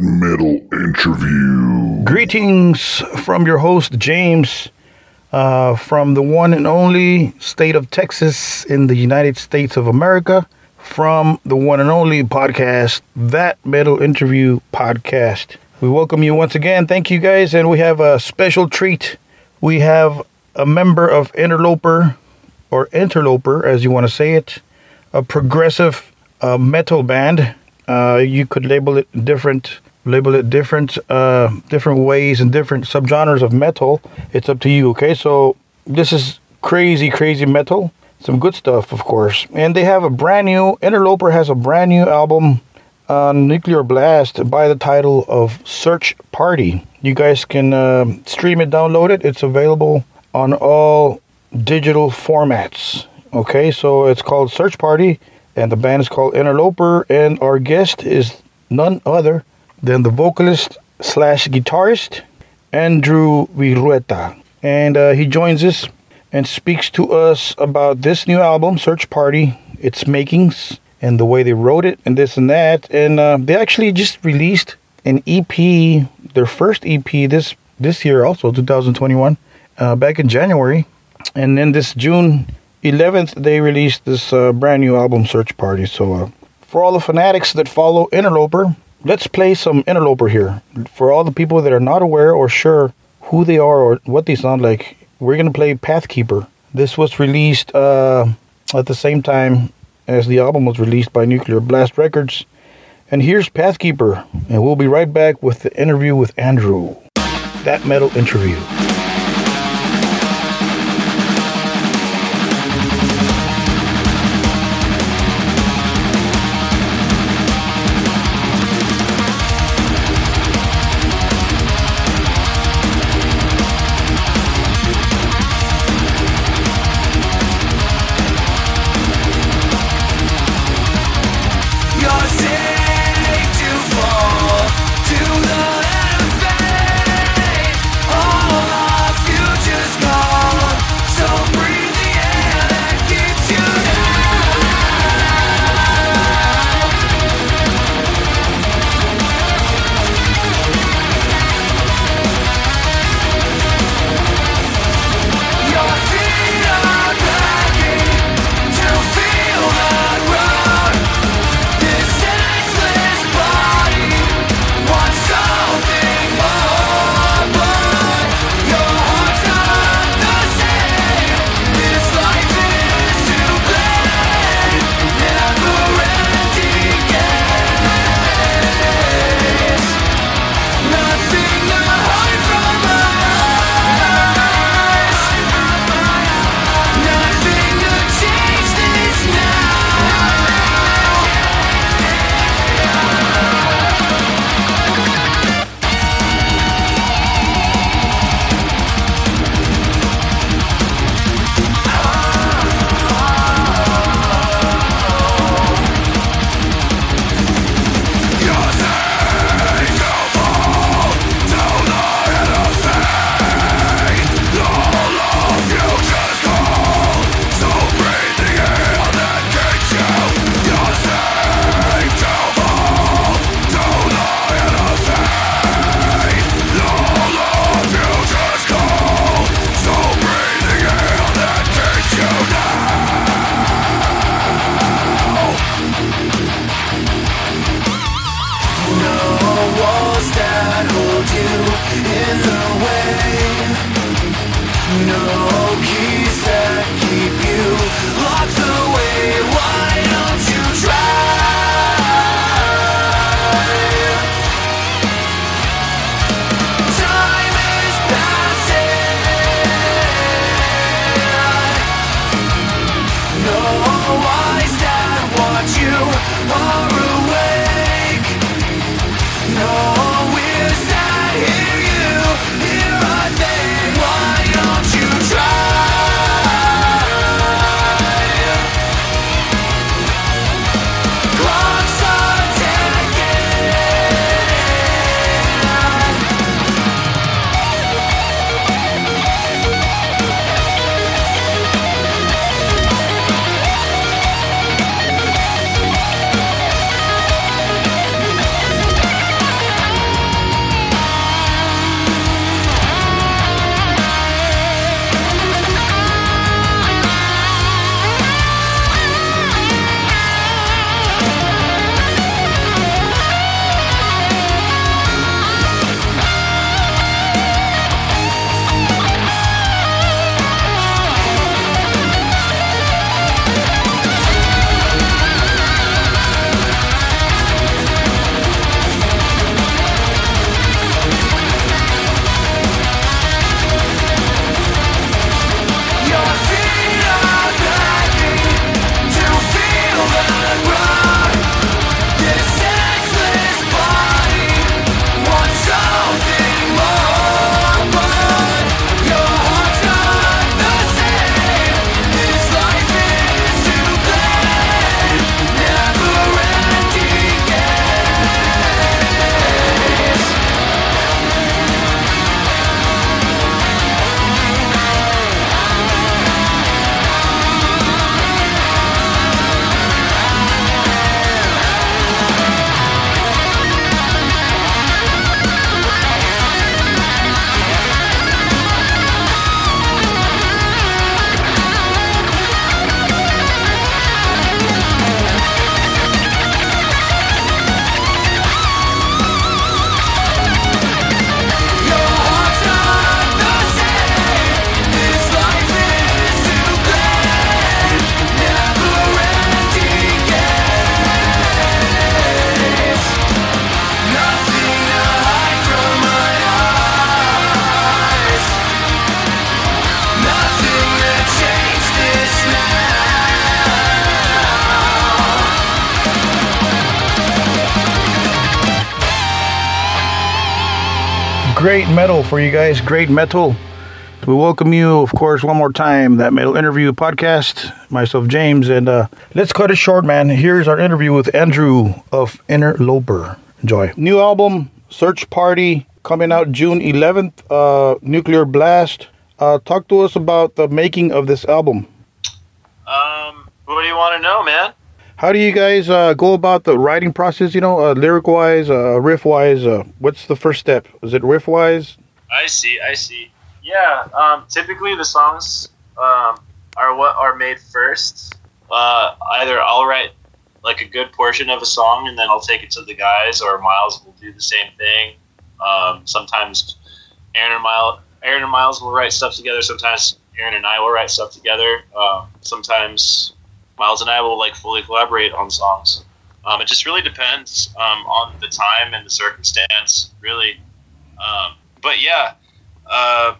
Metal Interview. Greetings from your host, James, uh, from the one and only state of Texas in the United States of America, from the one and only podcast, That Metal Interview Podcast. We welcome you once again. Thank you guys, and we have a special treat. We have a member of Interloper, or Interloper, as you want to say it, a progressive uh, metal band. Uh, you could label it different, label it different, uh, different ways and different subgenres of metal. It's up to you. Okay, so this is crazy, crazy metal. Some good stuff, of course. And they have a brand new. Interloper has a brand new album on Nuclear Blast by the title of Search Party. You guys can uh, stream it, download it. It's available on all digital formats. Okay, so it's called Search Party, and the band is called Interloper, and our guest is none other than the vocalist slash guitarist Andrew Virrueta, and uh, he joins us and speaks to us about this new album, Search Party, its makings, and the way they wrote it, and this and that. And uh, they actually just released an EP, their first EP this this year, also 2021, uh, back in January, and then this June 11th they released this uh, brand new album, Search Party. So uh, for all the fanatics that follow Interloper, let's play some Interloper here. For all the people that are not aware or sure who they are or what they sound like, we're gonna play Pathkeeper. This was released uh, at the same time as the album was released by Nuclear Blast Records. And here's Pathkeeper, and we'll be right back with the interview with Andrew. That metal interview. Great metal for you guys. Great metal. We welcome you, of course, one more time. That metal interview podcast. Myself, James, and uh, let's cut it short, man. Here's our interview with Andrew of Interloper. Enjoy. New album, Search Party, coming out June 11th. Uh, Nuclear Blast. Uh, talk to us about the making of this album. Um, what do you want to know, man? How do you guys uh, go about the writing process? You know, uh, lyric wise, uh, riff wise. Uh, what's the first step? Is it riff wise? I see, I see. Yeah, um, typically the songs um, are what are made first. Uh, either I'll write like a good portion of a song and then I'll take it to the guys, or Miles will do the same thing. Um, sometimes Aaron and Miles, Aaron and Miles will write stuff together. Sometimes Aaron and I will write stuff together. Um, sometimes Miles and I will like fully collaborate on songs. Um, it just really depends um, on the time and the circumstance, really. Um, but yeah, uh,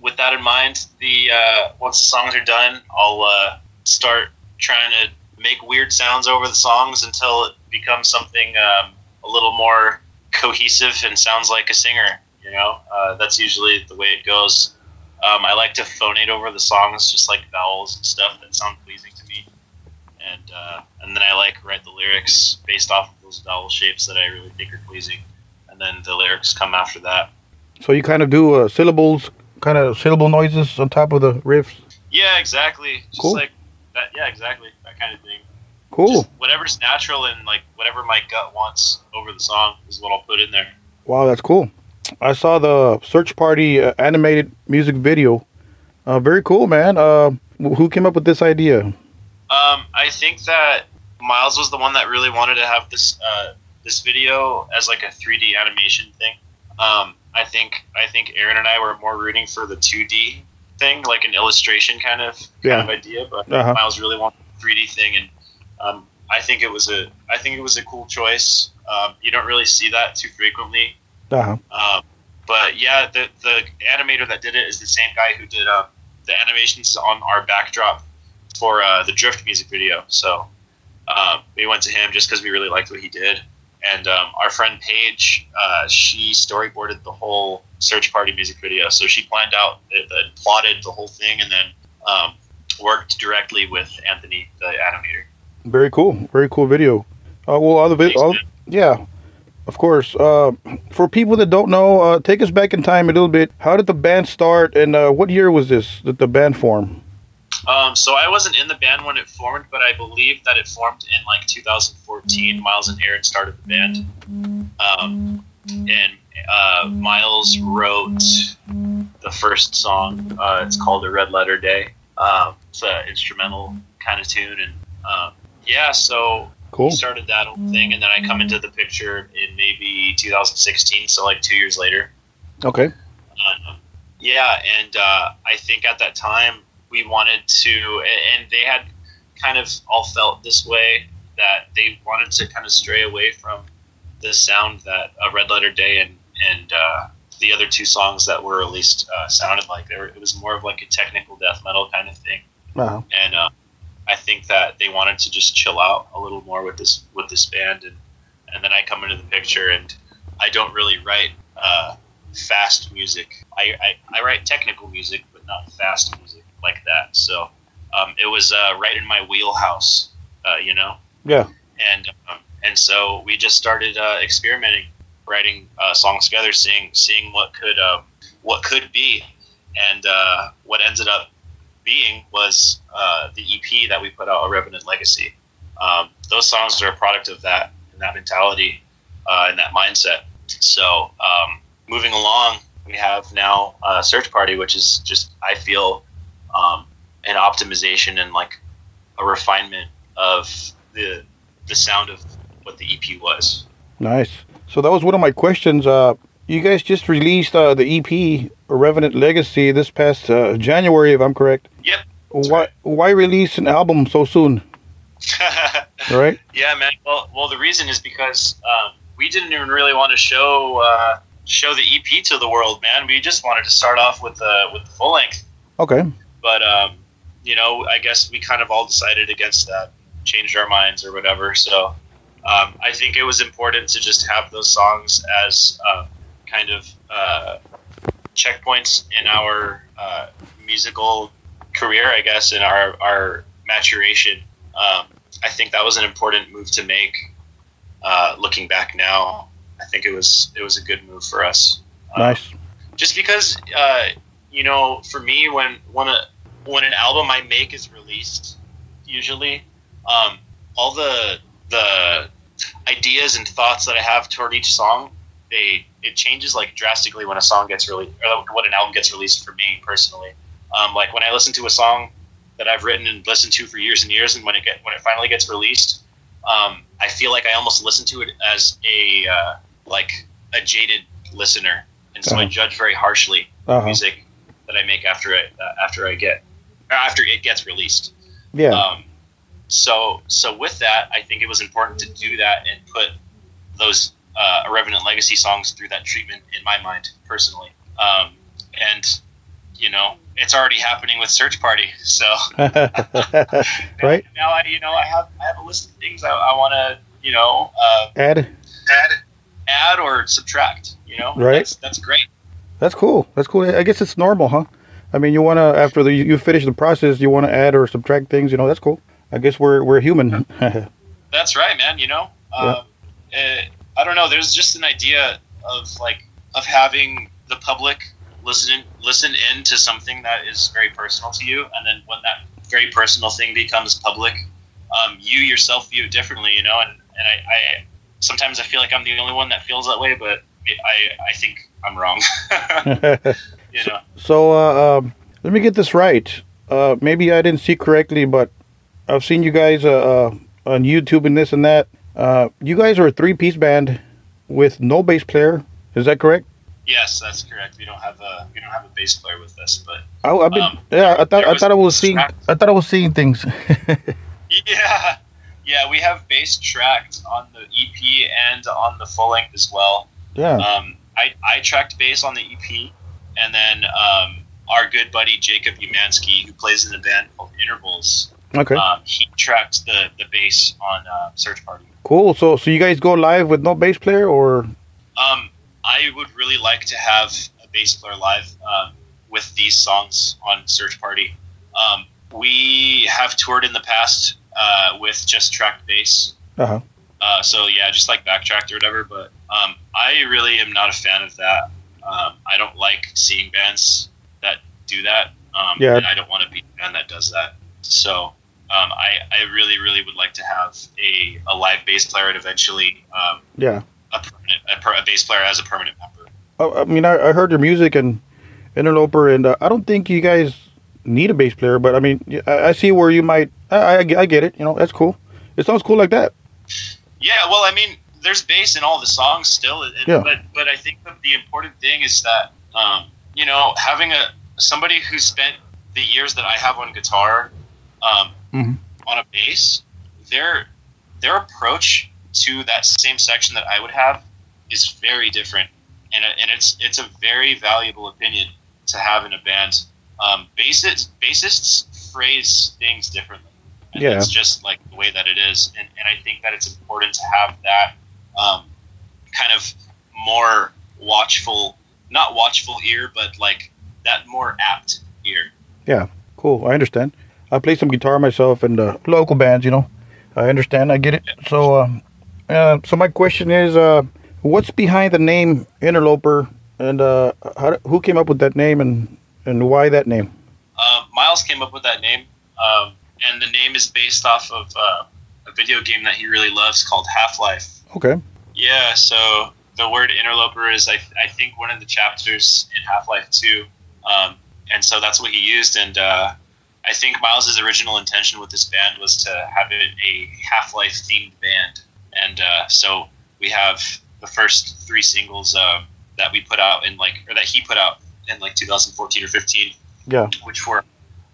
with that in mind, the uh, once the songs are done, I'll uh, start trying to make weird sounds over the songs until it becomes something um, a little more cohesive and sounds like a singer. You know, uh, that's usually the way it goes. Um, I like to phonate over the songs, just like vowels and stuff that sound pleasing to me, and uh, and then I like write the lyrics based off of those vowel shapes that I really think are pleasing, and then the lyrics come after that. So you kind of do uh, syllables, kind of syllable noises on top of the riffs. Yeah, exactly. Just Cool. like that. Yeah, exactly. That kind of thing. Cool. Just whatever's natural and like whatever my gut wants over the song is what I'll put in there. Wow, that's cool. I saw the Search Party uh, animated music video. Uh, very cool, man. Uh, who came up with this idea? Um, I think that Miles was the one that really wanted to have this uh, this video as like a 3D animation thing. Um, I think I think Aaron and I were more rooting for the 2D thing, like an illustration kind of kind Yeah. of idea. But Uh-huh. Miles really wanted the 3D thing, and um, I think it was a I think it was a cool choice. Um, you don't really see that too frequently. Uh-huh. Um, but yeah, the the animator that did it is the same guy who did uh, the animations on our backdrop for uh, the Drift music video. So um, we went to him just because we really liked what he did. And um, our friend Paige, uh, she storyboarded the whole Search Party music video. So she planned out, the, plotted the whole thing, and then um, worked directly with Anthony, the animator. Very cool. Very cool video. Uh, well, all the all, yeah, of course. Uh, for people that don't know, uh, take us back in time a little bit. How did the band start, and uh, what year was this that the band formed? Um, so I wasn't in the band when it formed, but I believe that it formed in like 2014. Miles and Aaron started the band, um, and uh, Miles wrote the first song. Uh, it's called "A Red Letter Day." Um, it's an instrumental kind of tune, and um, yeah, so Cool. started that whole thing, and then I come into the picture in maybe 2016, so like two years later. Okay. Um, yeah, and uh, I think at that time we wanted to, and- they had kind of all felt this way that they wanted to kind of stray away from the sound that a Red Letter Day and and uh, the other two songs that were released uh, sounded like. They were, it was more of like a technical death metal kind of thing, Uh-huh. and uh, I think that they wanted to just chill out a little more with this with this band, and and then I come into the picture, and I don't really write uh, fast music. I, I I write technical music, but not fast music like that. So um, it was uh, right in my wheelhouse, uh, you know, Yeah. and um, and so we just started uh, experimenting, writing uh, songs together, seeing seeing what could uh, what could be, and uh, what ended up being was uh, the EP that we put out, A Revenant Legacy. Um, those songs are a product of that and that mentality uh, and that mindset. So um, moving along, we have now uh, Search Party, which is just I feel um, an optimization and like a refinement of the the sound of what the EP was. Nice. So that was one of my questions. Uh, you guys just released uh, the EP Revenant Legacy this past uh, January, if I'm correct. Yep. Why why release an album so soon? Right. Yeah, man. Well, well, the reason is because um, we didn't even really want to show uh, show the EP to the world, man. We just wanted to start off with the with the full length. Okay. But um, you know, I guess we kind of all decided against that, changed our minds or whatever. So um, I think it was important to just have those songs as uh, kind of uh, checkpoints in our uh, musical career, I guess, in our our maturation. Um, I think that was an important move to make. Uh, looking back now, I think it was it was a good move for us. Um, Nice. just because uh, you know for me when when a when an album i make is released usually um, all the the ideas and thoughts that i have toward each song they it changes like drastically when a song gets released or when an album gets released for me personally um, like when i listen to a song that i've written and listened to for years and years and when it get when it finally gets released um, i feel like i almost listen to it as a uh, like a jaded listener and so i Uh-huh. judge very harshly Uh-huh. music that I make after it uh, after I get after it gets released. Yeah. Um, so so with that, I think it was important to do that and put those uh, Irrevenant Legacy songs through that treatment in my mind personally. Um, and you know, it's already happening with Search Party. So right. now I you know I have I have a list of things I, I want to you know uh, Add. add add or subtract. You know, Right. That's, that's great. That's cool. That's cool. I guess it's normal, huh? I mean, you want to after the, you finish the process, you want to add or subtract things. You know, that's cool. I guess we're we're human. That's right, man. You know, um, uh, I don't know. There's just an idea of like of having the public listen listen in to something that is very personal to you, and then when that very personal thing becomes public, um, you yourself view it differently. You know, and and I, I sometimes I feel like I'm the only one that feels that way, but I I think I'm wrong. you know. so uh, um, let me get this right. Uh, maybe I didn't see correctly, but I've seen you guys uh, uh, on YouTube and this and that. Uh, you guys are a three-piece band with no bass player. Is that correct? Yes, that's correct. We don't have a we don't have a bass player with us, but I, I've been, Um, yeah, I thought I was thought I was seeing track- I thought I was seeing things. Yeah, yeah, we have bass tracked on the EP and on the full length as well. yeah. Um, I I tracked bass on the EP, and then um, our good buddy Jacob Umansky, who plays in a band called Intervals, Okay. um, he tracked the the bass on uh, Search Party. Cool. So so you guys go live with no bass player or Um, I would really like to have a bass player live um, with these songs on Search Party. Um, we have toured in the past uh, with just tracked bass. uh-huh. Uh, so yeah, just like backtracked or whatever. But um, I really am not a fan of that. Um, I don't like seeing bands that do that. Um, Yeah. And I don't want to be a band that does that. So um, I, I really, really would like to have a, a live bass player and eventually um, Yeah. a, permanent, a, per, a bass player as a permanent member. I, I mean, I, I heard your music and Interloper, and uh, I don't think you guys need a bass player, but I mean, I, I see where you might. I, I, I get it. You know, that's cool. It sounds cool like that. Yeah, well, I mean, there's bass in all the songs still, and, Yeah. but but I think the important thing is that um, you know having a somebody who spent the years that I have on guitar um, Mhm. on a bass, their their approach to that same section that I would have is very different, and and it's it's a very valuable opinion to have in a band. Um, bassists bassists phrase things differently. And Yeah. it's just like the way that it is, and, and I think that it's important to have that um, kind of more watchful, not watchful ear, but like that more apt ear. Yeah, cool. I understand. I play some guitar myself in the local bands. You know, I understand. I get it. So, um, uh, so my question is, uh, what's behind the name Interloper, and uh, how, who came up with that name, and and why that name? Uh, Miles came up with that name, um, and the name is based off of uh, video game that he really loves called Half Life. Okay. Yeah, so the word interloper is, I, I think, one of the chapters in Half Life 2. Um, and so that's what he used. And uh, I think Miles's original intention with this band was to have it a Half Life themed band. And uh, so we have the first three singles um, that we put out in like, or that he put out in like 2014 or 15 Yeah. which were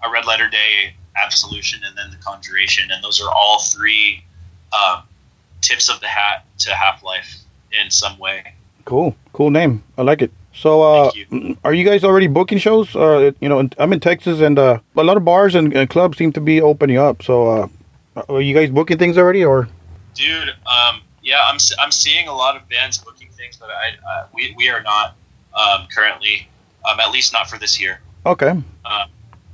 a red letter day absolution and then the conjuration and those are all three um, tips of the hat to half-life in some way Cool. Cool name. I like it. So, uh, Thank mm, are you guys already booking shows? Uh, you know, I'm in Texas, and uh, a lot of bars and, and clubs seem to be opening up. So, uh, are you guys booking things already, or? dude um, yeah I'm, I'm seeing a lot of bands booking things, but I uh, we we are not um, currently, um, at least not for this year, Okay.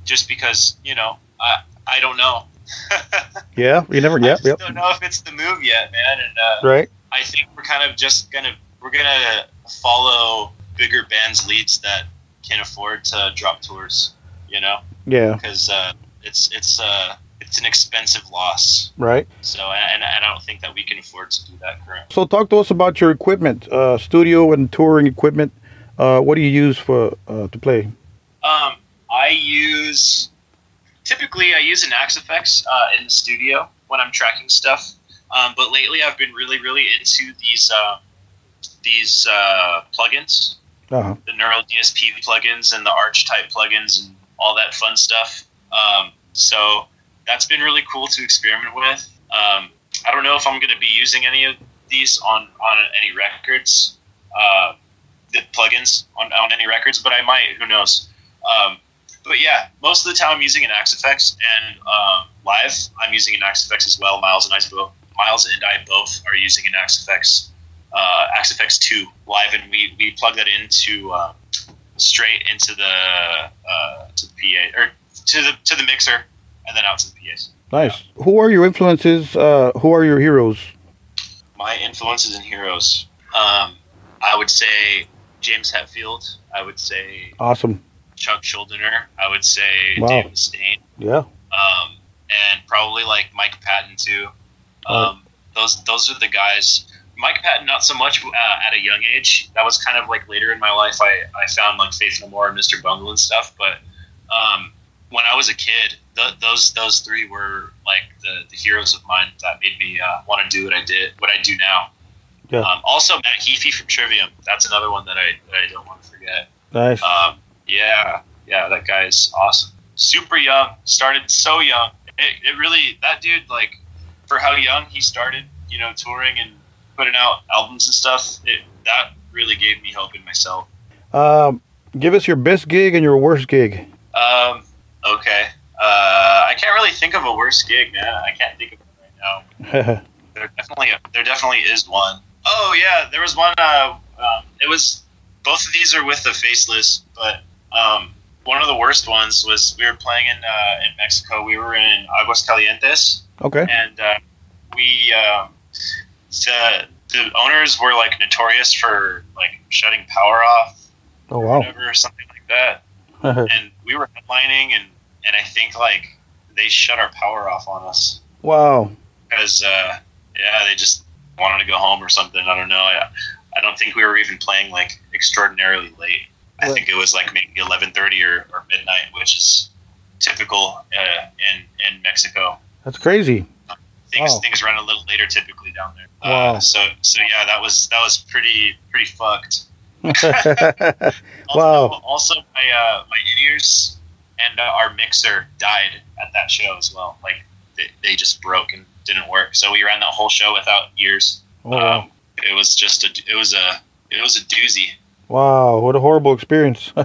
just because you know I I don't know. Yeah. You never. I Yep. just Yep. don't know if it's the move yet, man. And uh, Right. I think we're kind of just gonna we're gonna follow bigger bands' leads that can afford to drop tours, you know, Yeah. because uh, it's it's uh, it's an expensive loss. Right. So and, and I don't think that we can afford to do that currently. So talk to us about your equipment, uh, studio and touring equipment. Uh, what do you use for uh, to play? Um, I use typically I use an Axe-Fx uh, in the studio when I'm tracking stuff. Um, but lately I've been really really into these uh, these uh, plugins. Uh-huh. the Neural DSP plugins and the Archetype plugins and all that fun stuff. Um, so that's been really cool to experiment with. Um, I don't know if I'm going to be using any of these on on any records, uh, the plugins on, on any records, but I might. Who knows? Um, but yeah, most of the time I'm using an Axe-Fx and um, live I'm using an Axe-Fx as well. Miles and I both Miles and I both are using an Axe-Fx uh, Axe-Fx 2 live, and we, we plug that into uh, straight into the uh, to the PA or to the to the mixer, and then out to the PAs. Nice. Who are your influences? Uh, who are your heroes? My influences and heroes, um, I would say James Hetfield. I would say Awesome. Chuck Schuldiner. I would say Wow. David Mustaine. Yeah. um, and probably like Mike Patton too. Um, those those are the guys. Mike Patton, not so much uh, at a young age. That was kind of like later in my life. I, I found like Faith No More and Mr. Bungle and stuff. But um, when I was a kid, th- those those three were like the, the heroes of mine that made me uh, want to do what I did, what I do now. Yeah. Um, also, Matt Heafy from Trivium. That's another one that I, that I don't want to forget. Nice. Um, yeah, yeah, that guy is awesome. Super young, started so young. It, it really, that dude, like, for how young he started, you know, touring and putting out albums and stuff, it, that really gave me hope in myself. Um, give us your best gig and your worst gig. Um, okay. Uh, I can't really think of a worse gig, man. I can't think of it right now. There definitely, there definitely is one. Oh yeah, there was one. Uh, um, it was both of these are with the faceless, but um, one of the worst ones was we were playing in uh, in Mexico. We were in Aguascalientes, okay. and uh, we um, the the owners were like notorious for like shutting power off Oh or wow. whatever, something like that. And we were headlining, and and I think like they shut our power off on us wow. because uh, yeah, they just wanted to go home or something. I don't know. I, I don't think we were even playing like extraordinarily late. I think it was like maybe eleven thirty or, or midnight, which is typical uh, in in Mexico. That's crazy. Things Wow. things run a little later typically down there. Wow. Uh, so so yeah, that was that was pretty pretty fucked. Also, Wow. Also, my uh, my ears and uh, our mixer died at that show as well. Like they, they just broke and didn't work. So we ran that whole show without ears. Oh, wow. Um, it was just a it was a it was a doozy. Wow. What a horrible experience.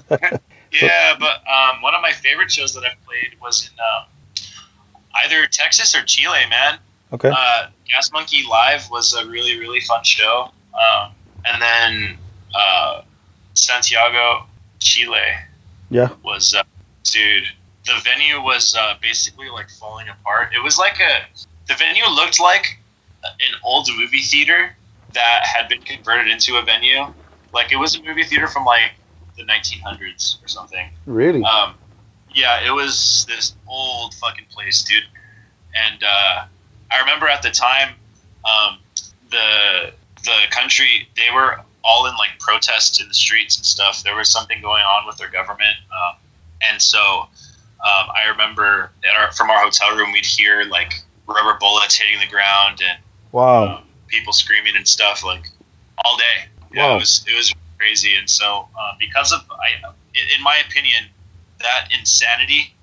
Yeah, but um, one of my favorite shows that I've played was in um, either Texas or Chile. Man, okay. uh, Gas Monkey Live was a really really fun show. Um, and then uh, Santiago, Chile. Yeah. Was uh, dude. The venue was uh, basically like falling apart. It was like a. The venue looked like an old movie theater that had been converted into a venue. Like it was a movie theater from like the 1900s or something. Really? Um, yeah, it was this old fucking place, dude. And uh, I remember at the time, um, the the country they were all in like protests in the streets and stuff. There was something going on with their government, um, and so um, I remember at our, from our hotel room we'd hear like rubber bullets hitting the ground and wow. um, people screaming and stuff like all day. Yeah, Wow. it was it was crazy, and so uh, because of I, in my opinion, that insanity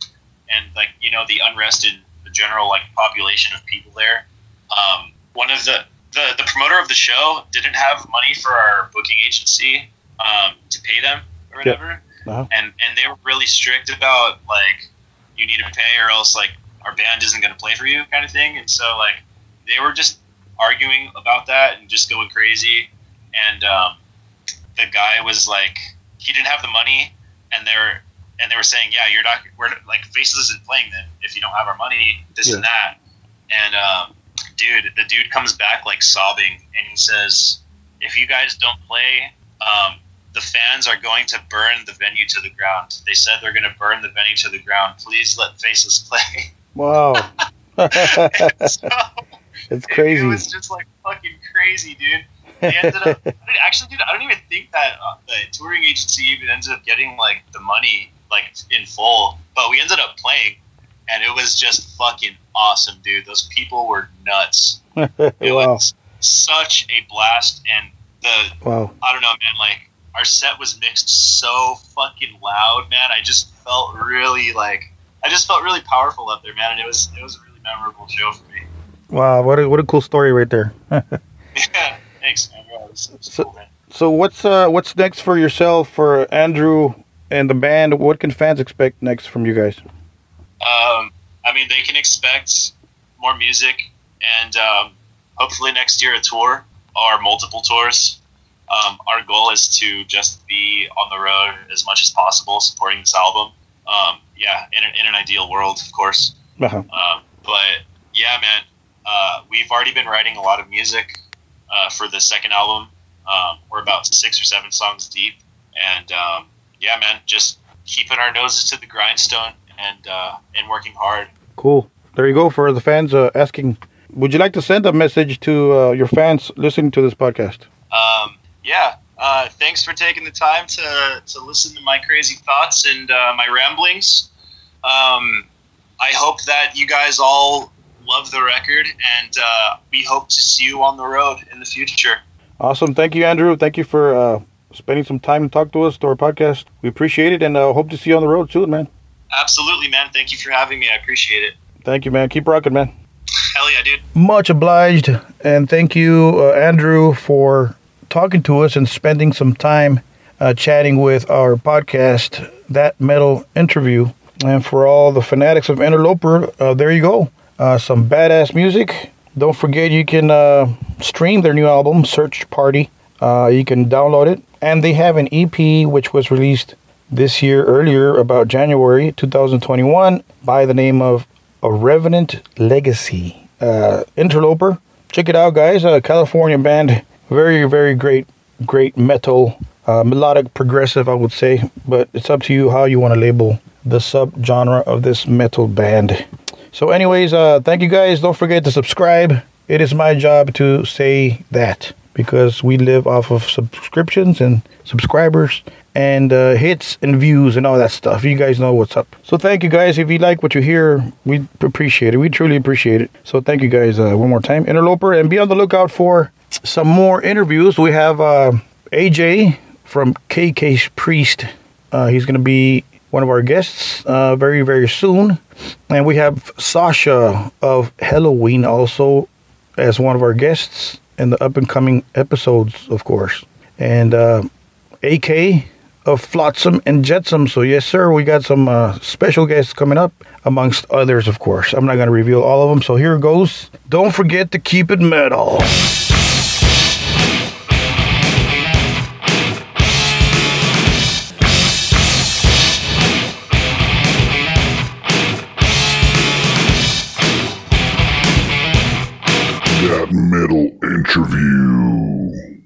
and like you know the unrest in the general like population of people there. Um, one of the, the the promoter of the show didn't have money for our booking agency um, to pay them or whatever, Uh-huh. and and they were really strict about like you need to pay or else like our band isn't going to play for you kind of thing, and so like they were just arguing about that and just going crazy. And um, the guy was like, he didn't have the money, and they're and they were saying, yeah, you're not, we're like Faceless isn't playing them if you don't have our money, this and that, and um, dude, the dude comes back like sobbing, and he says, if you guys don't play, um, the fans are going to burn the venue to the ground. They said they're going to burn the venue to the ground. Please let Faceless play. Wow. so, it's crazy. It was just like fucking crazy, dude. They ended up actually, dude. I don't even think that uh, the touring agency even ended up getting like the money like in full, but we ended up playing, and it was just fucking awesome, dude. Those people were nuts. It wow. was such a blast, and the Wow. I don't know, man. Like our set was mixed so fucking loud, man. I just felt really like I just felt really powerful up there, man. And it was it was a really memorable show for me. Wow. What a, what a cool story right there. Yeah, thanks, man. Yeah, it was, it was So- cool, man. So what's uh what's next for yourself for Andrew and the band? What can fans expect next from you guys? Um, I mean, they can expect more music, and um, hopefully next year a tour or multiple tours. Um, our goal is to just be on the road as much as possible, supporting this album. Um, yeah, in, an- in an ideal world, of course. Uh-huh. Um, but yeah, man, uh, we've already been writing a lot of music uh, for the second album. Um, we're about six or seven songs deep, and um, yeah, man, just keeping our noses to the grindstone and uh, and working hard. Cool. There you go for the fans uh, asking. Would you like to send a message to uh, your fans listening to this podcast? Um, yeah, uh, thanks for taking the time to to listen to my crazy thoughts and uh, my ramblings. Um, I hope that you guys all love the record, and uh, we hope to see you on the road in the future. Awesome. Thank you, Andrew. Thank you for uh, spending some time to talk to us to our podcast. We appreciate it and uh, hope to see you on the road soon, man. Absolutely, man. Thank you for having me. I appreciate it. Thank you, man. Keep rocking, man. Hell yeah, dude. Much obliged. And thank you, uh, Andrew, for talking to us and spending some time uh, chatting with our podcast, That Metal Interview. And for all the fanatics of Interloper, uh, there you go. Uh, some badass music. Don't forget you can uh, stream their new album, Search Party. Uh, you can download it. And they have an EP which was released this year, earlier, about January 2021, by the name of A Revenant Legacy. Uh, Interloper. Check it out, guys. A California band. Very, very great, great metal. Uh, melodic, progressive, I would say. But it's up to you how you want to label the subgenre of this metal band. So, anyways, uh, thank you guys. Don't forget to subscribe. It is my job to say that because we live off of subscriptions and subscribers and uh, hits and views and all that stuff. You guys know what's up. So, thank you guys. If you like what you hear, we appreciate it. We truly appreciate it. So, thank you guys uh, one more time. Interloper, and be on the lookout for some more interviews. We have uh, AJ from KK Priest. Uh, he's going to be one of our guests uh, very, very soon. And we have Sascha of Helloween also as one of our guests in the up and coming episodes, of course. And uh, AK of Flotsam and Jetsam. So, yes, sir, we got some uh, special guests coming up, amongst others, of course. I'm not going to reveal all of them. So, here goes. Don't forget to keep it metal interview.